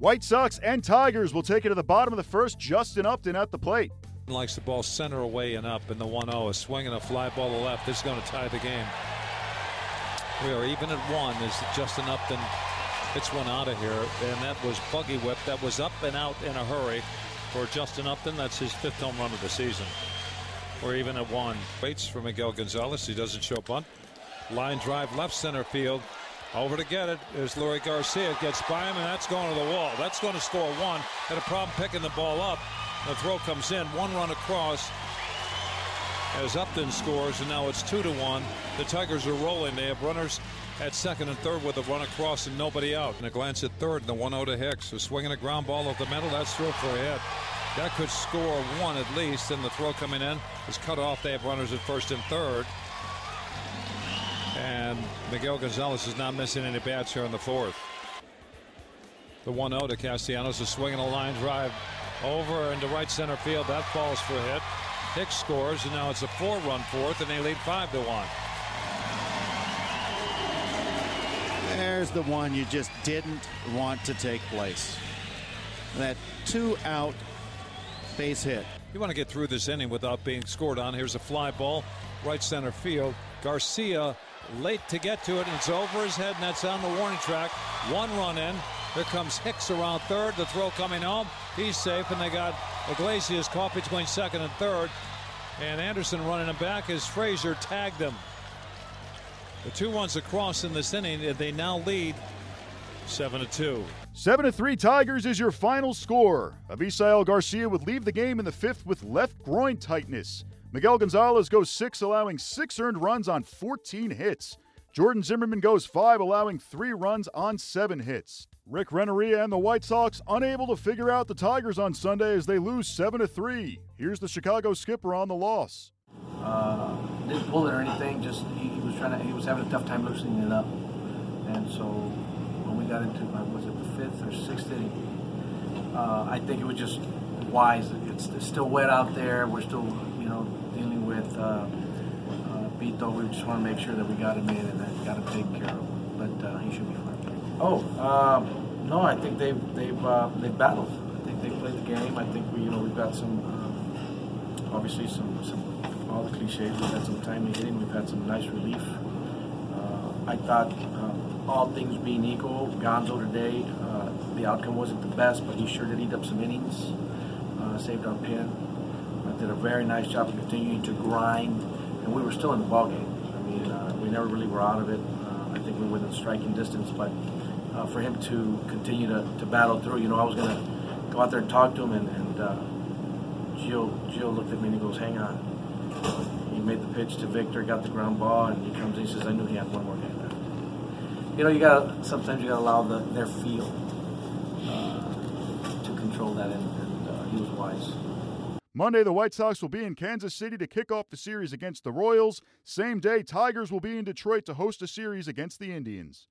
White Sox and Tigers will take it to the bottom of the first. Justin Upton at the plate. Likes the ball center away and up in the 1 0. A swinging a fly ball to left. This is going to tie the game. We are even at one as Justin Upton hits one out of here. And that was buggy whip. That was up and out in a hurry for Justin Upton. That's his fifth home run of the season. We're even at one. Waits for Miguel Gonzalez. He doesn't show bunt. Line drive left center field. Over to get it is Leury Garcia. It Gets by him, and that's going to the wall. That's going to score one. Had a problem picking the ball up. The throw comes in. One run across as Upton scores, and now it's two to one. The Tigers are rolling. They have runners at second and third with a run across and nobody out. And a glance at third, and the 1 0 to Hicks. who's swinging a ground ball at the middle. That's through for a hit. That could score one at least, and the throw coming in is cut off. They have runners at first and third. And Miguel Gonzalez is not missing any bats here in the fourth. The 1 0 to Castellanos is swinging a line drive over into right center field. That falls for a hit. Hicks scores, and now it's a four run fourth, and they lead 5 to 1. There's the one you just didn't want to take place. That two out base hit. You want to get through this inning without being scored on. Here's a fly ball, right center field. Garcia late to get to it, and it's over his head, and that's on the warning track. One run in. Here comes Hicks around third. The throw coming home. He's safe, and they got Iglesias caught between second and third. And Anderson running him back as Frazier tagged him. The two runs across in this inning, and they now lead 7 to 2. 7 to 3 Tigers is your final score. Avisail Garcia would leave the game in the fifth with left groin tightness. Miguel Gonzalez goes six, allowing six earned runs on 14 hits. Jordan Zimmermann goes five, allowing three runs on seven hits. Rick Renteria and the White Sox unable to figure out the Tigers on Sunday as they lose 7 to 3. Here's the Chicago skipper on the loss. Uh, didn't pull it or anything. Just he, he, was trying to. He was having a tough time loosening it up, and so when we got into uh, was it the fifth or sixth inning, uh, I think it was just wise. It's, it's, still wet out there. We're still you know with uh, uh Bito. We just want to make sure that we got him in and that got him taken care of. But uh, he should be fine. Oh um, no, I think they've they've uh, they've battled. I think they played the game. I think we you know we've got some obviously some some all the cliches. We've had some timely hitting. We've had some nice relief. I thought, all things being equal, Gonzo today, uh, the outcome wasn't the best, but he sure did eat up some innings. Uh, saved our pen. Did a very nice job of continuing to grind, and we were still in the ball game. I mean, uh, we never really were out of it. Uh, I think we were within striking distance, but uh, for him to continue to, to battle through, you know, I was going to go out there and talk to him, and, and Gio, Gio looked at me and he goes, hang on he made the pitch to Victor, got the ground ball, and he comes in. He says, "I knew he had one more game left." You know, you got sometimes you got to allow the, their feel uh, to control that, and, and uh, he was wise. Monday, the White Sox will be in Kansas City to kick off the series against the Royals. Same day, Tigers will be in Detroit to host a series against the Indians.